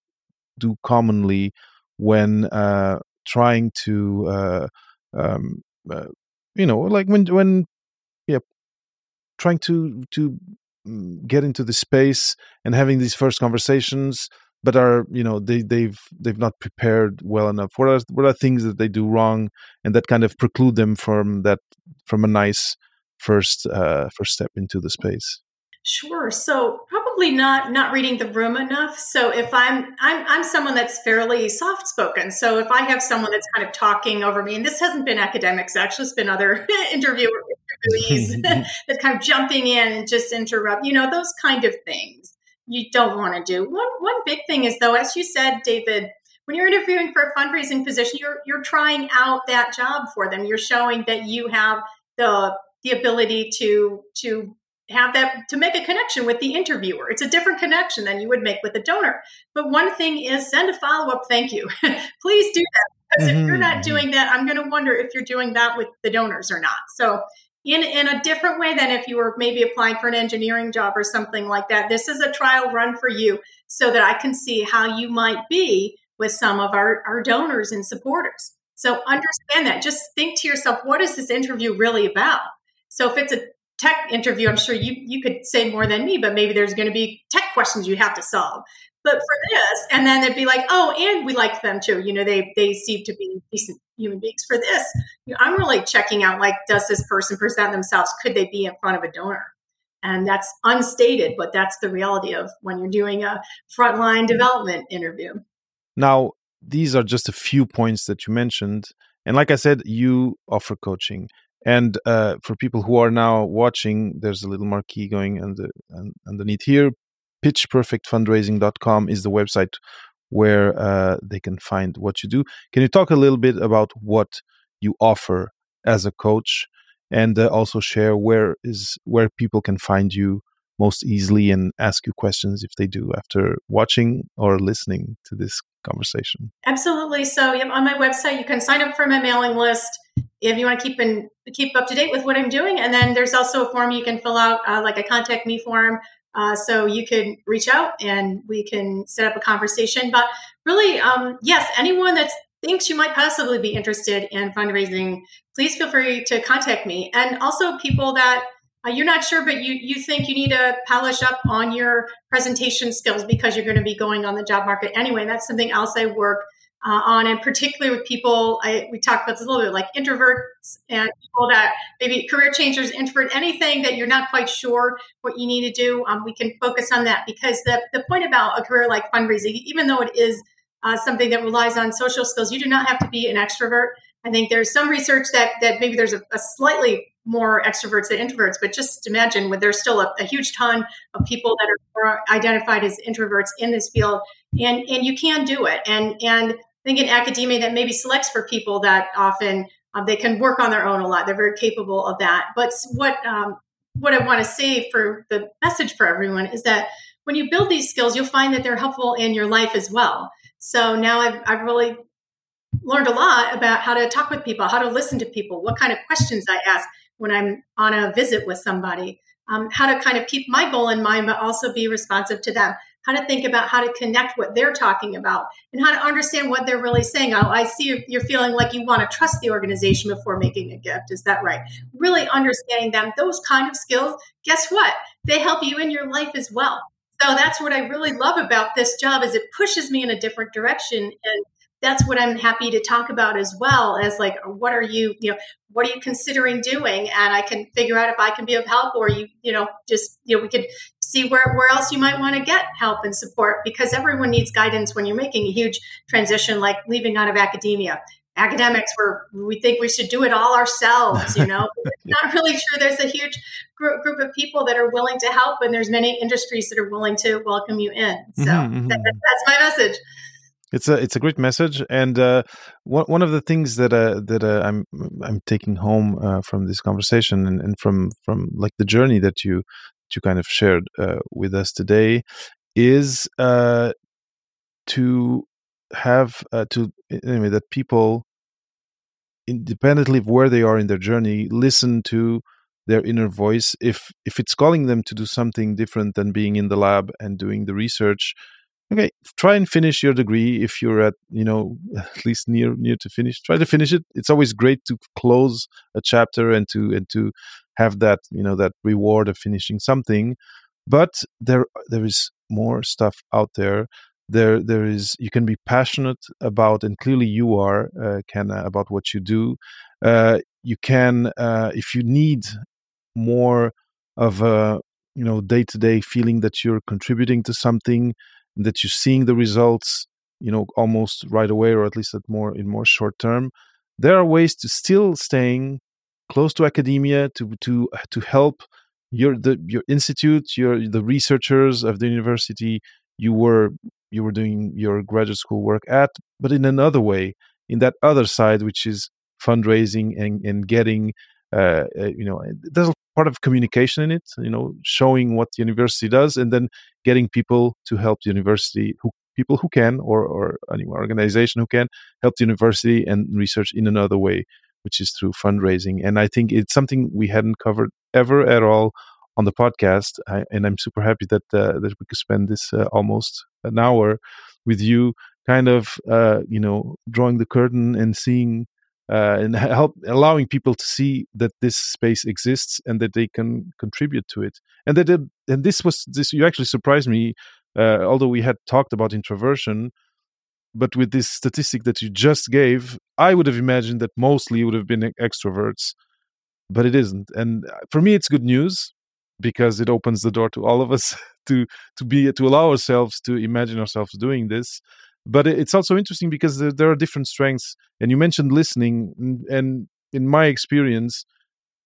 do commonly when uh, trying to uh, um, uh, you know like when when yeah trying to to mm, get into the space and having these first conversations but are you know they they've they've not prepared well enough what are what are things that they do wrong and that kind of preclude them from that from a nice first uh first step into the space Sure. So probably not not reading the room enough. So if I'm I'm I'm someone that's fairly soft spoken. So if I have someone that's kind of talking over me, and this hasn't been academics, actually it's been other interview interviewees that kind of jumping in and just interrupt, you know, those kind of things you don't want to do. One one big thing is though, as you said, David, when you're interviewing for a fundraising position, you're you're trying out that job for them. You're showing that you have the the ability to to have that to make a connection with the interviewer. It's a different connection than you would make with a donor. But one thing is send a follow up thank you. Please do that because mm-hmm. if you're not mm-hmm. doing that, I'm going to wonder if you're doing that with the donors or not. So in, in a different way than if you were maybe applying for an engineering job or something like that. This is a trial run for you so that I can see how you might be with some of our, our donors and supporters. So understand that. Just think to yourself, what is this interview really about? So if it's a tech interview, I'm sure you, you could say more than me, but maybe there's going to be tech questions you have to solve. But for this, and then it'd be like, oh, and we like them too. You know, they they seem to be decent human beings. For this, I'm really checking out like, does this person present themselves? Could they be in front of a donor? And that's unstated, but that's the reality of when you're doing a frontline development interview. Now, these are just a few points that you mentioned. And like I said, you offer coaching. And uh, for people who are now watching, there's a little marquee going under, underneath here pitchperfectfundraising.com is the website where uh, they can find what you do. Can you talk a little bit about what you offer as a coach, and uh, also share where is where people can find you most easily and ask you questions if they do after watching or listening to this conversation? Absolutely. So, on my website, you can sign up for my mailing list if you want to keep in keep up to date with what I'm doing. And then there's also a form you can fill out, uh, like a contact me form, uh, so you could reach out and we can set up a conversation. But really, um, yes, anyone that thinks you might possibly be interested in fundraising, please feel free to contact me. And also people that uh, you're not sure, but you, you think you need to polish up on your presentation skills because you're going to be going on the job market anyway. That's something else I work uh, on, and particularly with people, I, we talked about this a little bit, like introverts and people that maybe career changers, introvert, anything that you're not quite sure what you need to do. Um, we can focus on that because the, the point about a career like fundraising, even though it is uh, something that relies on social skills. You do not have to be an extrovert. I think there's some research that that maybe there's a, a slightly more extroverts than introverts, but just imagine when there's still a, a, huge ton of people that are identified as introverts in this field, and and you can do it. And and think in academia that maybe selects for people that often um, they can work on their own a lot. They're very capable of that. But what um, what I want to say for the message for everyone is that when you build these skills, you'll find that they're helpful in your life as well. So now I've, I've really learned a lot about how to talk with people, how to listen to people, what kind of questions I ask when I'm on a visit with somebody, um, how to kind of keep my goal in mind, but also be responsive to them, how to think about how to connect what they're talking about, and how to understand what they're really saying. Oh, I see you're feeling like you want to trust the organization before making a gift. Is that right? Really understanding them, those kind of skills, guess what? They help you in your life as well. So that's what I really love about this job is it pushes me in a different direction and that's what I'm happy to talk about as well as like what are you you know what are you considering doing and I can figure out if I can be of help or you you know just you know we could see where where else you might want to get help and support because everyone needs guidance when you're making a huge transition like leaving out of academia. Academics where we think we should do it all ourselves you know? Not really sure there's a huge group, group of people that are willing to help and there's many industries that are willing to welcome you in. So mm-hmm, mm-hmm. That, that's my message. It's a it's a great message, and uh, one one of the things that uh, that uh, I'm I'm taking home uh, from this conversation and, and from from like the journey that you you kind of shared uh, with us today is uh, to have to anyway that people independently of where they are in their journey listen to their inner voice. If if it's calling them to do something different than being in the lab and doing the research okay try and finish your degree. If you're at you know at least near near to finish try to finish it. It's always great to close a chapter and to and to have that you know that reward of finishing something but there there is more stuff out there. There there is you can be passionate about and clearly you are uh, about what you do. Uh, you can uh, if you need more of a you know day to day feeling that you're contributing to something that you're seeing the results you know almost right away or at least at more in more short term there are ways to still staying close to academia to to to help your the your institute your the researchers of the university you were you were doing your graduate school work at but in another way in that other side which is fundraising and and getting uh, uh, you know there's a part of communication in it you know showing what the university does and then getting people to help the university who people who can or or any organization who can help the university and research in another way which is through fundraising and i think it's something we hadn't covered ever at all on the podcast I, and i'm super happy that uh, that we could spend this uh, almost an hour with you kind of uh, you know drawing the curtain and seeing uh, and help allowing people to see that this space exists and that they can contribute to it. And that it, and this was this you actually surprised me uh, although we had talked about introversion but with this statistic that you just gave i would have imagined that mostly it would have been extroverts but it isn't and uh, for me it's good news because it opens the door to all of us to to be to allow ourselves to imagine ourselves doing this but it's also interesting because there, are different strengths and you mentioned listening and in my experience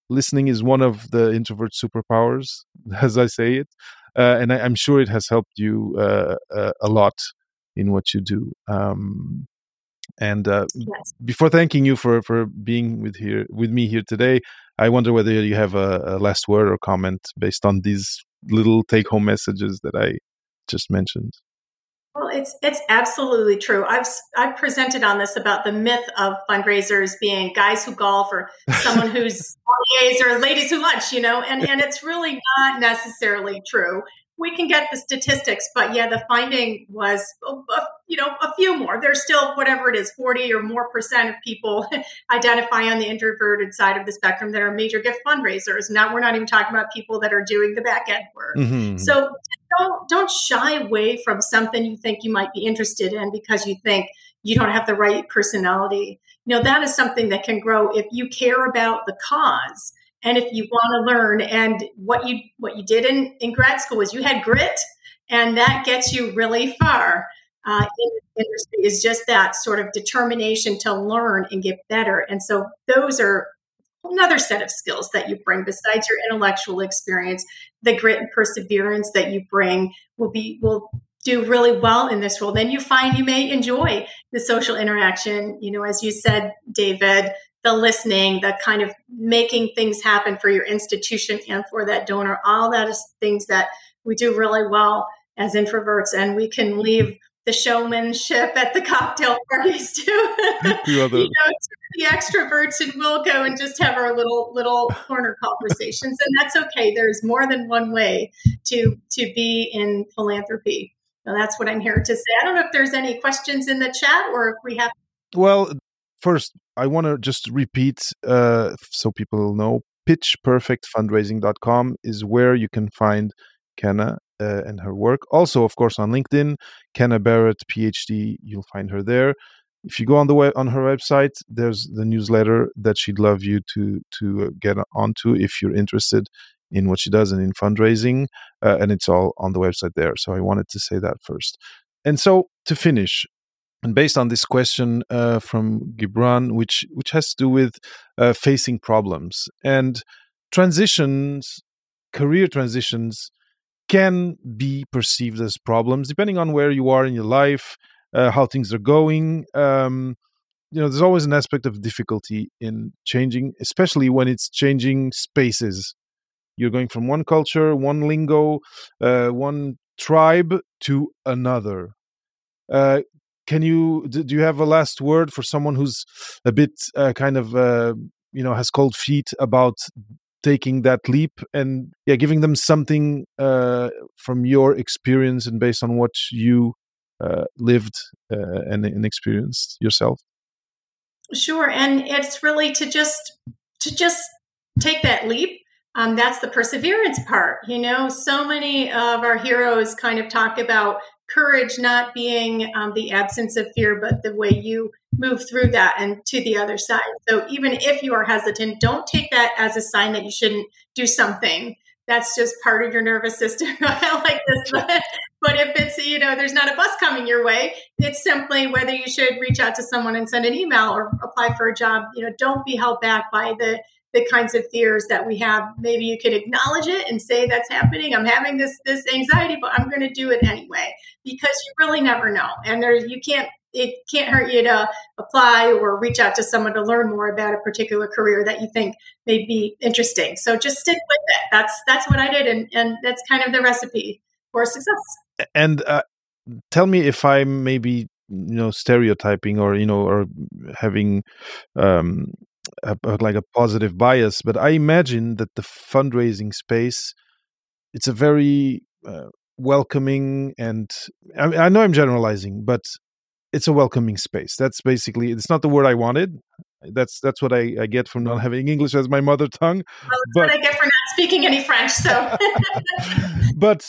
listening is one of the introvert superpowers as i say it uh, and I, am sure it has helped you uh, uh, a lot in what you do um, and uh, yes. before thanking you for for being with here with me here today i wonder whether you have a, a last word or comment based on these little take home messages that i just mentioned well, it's it's absolutely true. I've I've presented on this about the myth of fundraisers being guys who golf or someone who's or ladies who lunch, you know, and and it's really not necessarily true we can get the statistics, but yeah, the finding was, you know, a few more. There's still whatever it is, 40 or more percent of people identify on the introverted side of the spectrum that are major gift fundraisers. Now we're not even talking about people that are doing the back end work. Mm-hmm. So don't don't shy away from something you think you might be interested in because you think you don't have the right personality. You know, that is something that can grow if you care about the cause and if you want to learn and what you what you did in, in grad school was you had grit and that gets you really far uh, in the industry is just that sort of determination to learn and get better. And so those are another set of skills that you bring besides your intellectual experience. The grit and perseverance that you bring will be will do really well in this role. Then you find you may enjoy the social interaction. You know, as you said, David, the listening, the kind of making things happen for your institution and for that donor. All that is things that we do really well as introverts, and we can leave the showmanship at the cocktail parties too. you know, the extroverts, and we'll go and just have our little little corner conversations, and that's okay. There's more than one way to to be in philanthropy. So that's what I'm here to say. I don't know if there's any questions in the chat or if we have. Well, first, I want to just repeat uh, so people know pitchperfectfundraising.com is where you can find Kenna uh, and her work. Also, of course, on LinkedIn, Kenna Barrett, PhD, you'll find her there. If you go on the web on her website, there's the newsletter that she'd love you to to uh, get onto if you're interested in what she does and in fundraising, uh, and it's all on the website there. So I wanted to say that first. And so to finish, and based on this question uh, from Gibran, which which has to do with uh, facing problems and transitions, career transitions can be perceived as problems depending on where you are in your life, uh, how things are going. Um, you know, there's always an aspect of difficulty in changing, especially when it's changing spaces. You're going from one culture, one lingo, uh, one tribe to another. Uh, can you do you have a last word for someone who's a bit uh, kind of uh, you know has cold feet about taking that leap and yeah giving them something uh, from your experience and based on what you uh, lived uh, and, and experienced yourself? Sure and it's really to just to just take that leap um, that's the perseverance part you know? So many of our heroes kind of talk about courage not being um, the absence of fear, but the way you move through that and to the other side. So even if you are hesitant, don't take that as a sign that you shouldn't do something. That's just part of your nervous system. I like this, but, but if it's you know there's not a bus coming your way, it's simply whether you should reach out to someone and send an email or apply for a job. You know, don't be held back by the the kinds of fears that we have. Maybe you could acknowledge it and say that's happening. I'm having this this anxiety, but I'm going to do it anyway because you really never know. And there you can't it can't hurt you to apply or reach out to someone to learn more about a particular career that you think may be interesting. So just stick with it. That's that's what I did, and and that's kind of the recipe for success. And uh, tell me if I'm maybe you know stereotyping or you know or having um a, like a positive bias, but I imagine that the fundraising space it's a very uh, welcoming and I, I know I'm generalizing, but it's a welcoming space. That's basically it's not the word I wanted. That's that's what I, I get from not having English as my mother tongue. Well, that's but, what I get for not speaking any French. So, but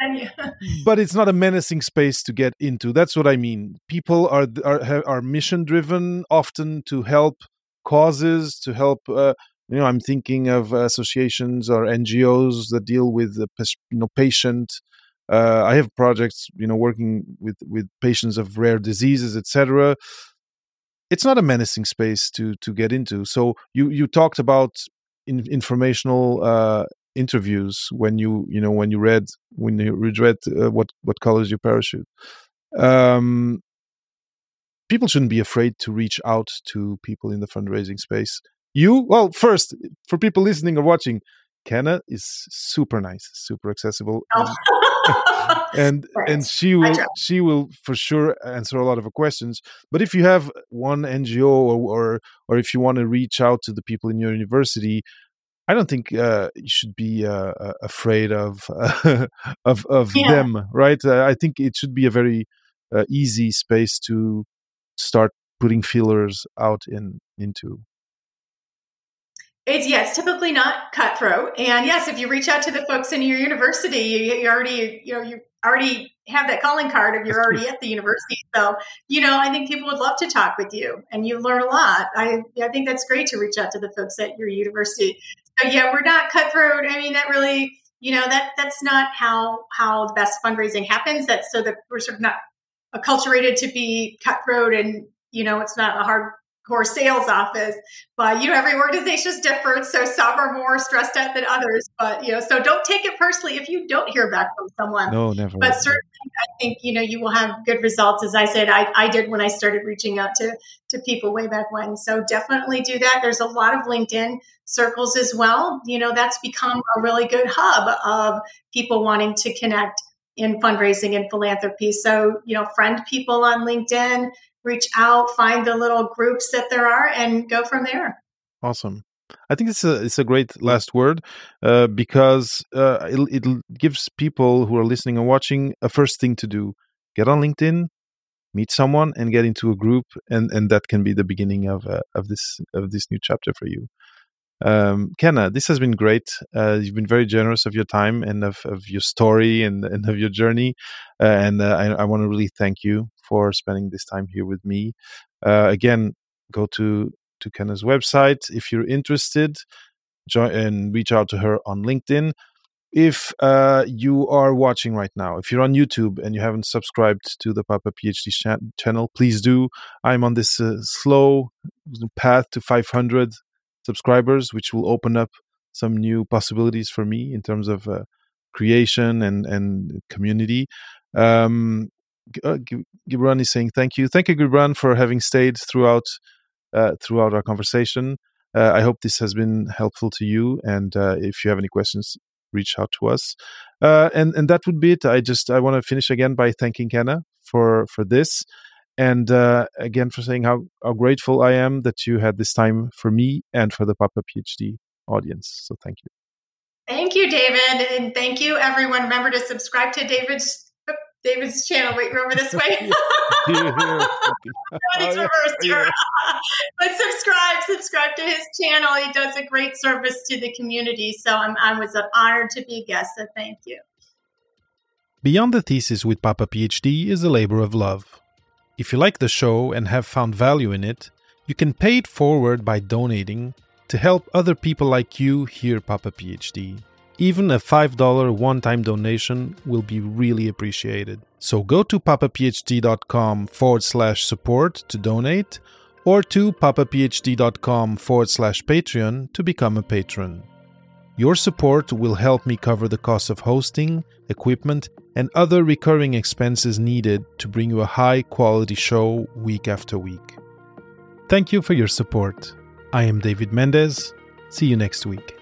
but it's not a menacing space to get into. That's what I mean. People are are are mission driven, often to help causes to help uh, you know i'm thinking of associations or ngos that deal with the you know patient uh, i have projects you know working with with patients of rare diseases etc it's not a menacing space to to get into. So you you talked about in, informational uh, interviews when you you know when you read when you read uh, what what colors your parachute. Um people shouldn't be afraid to reach out to people in the fundraising space. You, well, first, for people listening or watching, Kenna is super nice, super accessible. Oh. and and she will she will for sure answer a lot of questions but if you have one ngo or or, or if you want to reach out to the people in your university i don't think uh, you should be uh, uh afraid of of of yeah. them right uh, i think it should be a very uh, easy space to start putting feelers out in into it's yes, typically not cutthroat. And yes, if you reach out to the folks in your university, you, you already you know you already have that calling card, and you're already at the university. So you know, I think people would love to talk with you, and you learn a lot. I I think that's great to reach out to the folks at your university. So yeah, we're not cutthroat. I mean, that really you know that that's not how how the best fundraising happens. That's so that we're sort of not acculturated to be cutthroat and you know it's not a hardcore sales office. But you know, every organization is different, so some are more stressed out than others. But you know, so don't take it personally if you don't hear back from someone. No, never. But certainly, I think you know you will have good results. As I said, I, I did when I started reaching out to to people way back when. So definitely do that. There's a lot of LinkedIn circles as well. You know, that's become a really good hub of people wanting to connect in fundraising and philanthropy. So, you know, friend people on LinkedIn, reach out, find the little groups that there are, and go from there. Awesome. I think it's a it's a great last word uh, because uh, it, it gives people who are listening and watching a first thing to do: get on LinkedIn, meet someone, and get into a group, and and that can be the beginning of uh, of this of this new chapter for you. Um, Kenna, this has been great. Uh, you've been very generous of your time and of, of your story and, and of your journey. Uh, and uh, I, I want to really thank you for spending this time here with me. Uh, again, go to, to Kenna's website if you're interested join and reach out to her on LinkedIn. If uh, you are watching right now, if you're on YouTube and you haven't subscribed to the Papa PhD ch- channel, please do. I'm on this uh, slow path to 500 subscribers, which will open up some new possibilities for me in terms of uh, creation and and community. Um, uh, Gibran is saying thank you, thank you, Gibran, for having stayed throughout uh, throughout our conversation. Uh, I hope this has been helpful to you, and uh, if you have any questions, reach out to us. And and that would be it. I just I want to finish again by thanking Kenna for for this and uh, again for saying how, how grateful I am that you had this time for me and for the Papa PhD audience. So thank you. Thank you, David, and thank you, everyone. Remember to subscribe to David's David's channel. Wait, over this way. it's reversed here. but subscribe, subscribe to his channel. He does a great service to the community. So I'm, I was honored to be a guest. So thank you. Beyond the thesis with Papa PhD is a labor of love. If you like the show and have found value in it, you can pay it forward by donating to help other people like you hear Papa PhD. Even a $5 one time donation will be really appreciated. So go to papaphd.com forward slash support to donate or to papaphd.com forward slash Patreon to become a patron. Your support will help me cover the cost of hosting, equipment, and other recurring expenses needed to bring you a high quality show week after week. Thank you for your support. I am David Mendez. See you next week.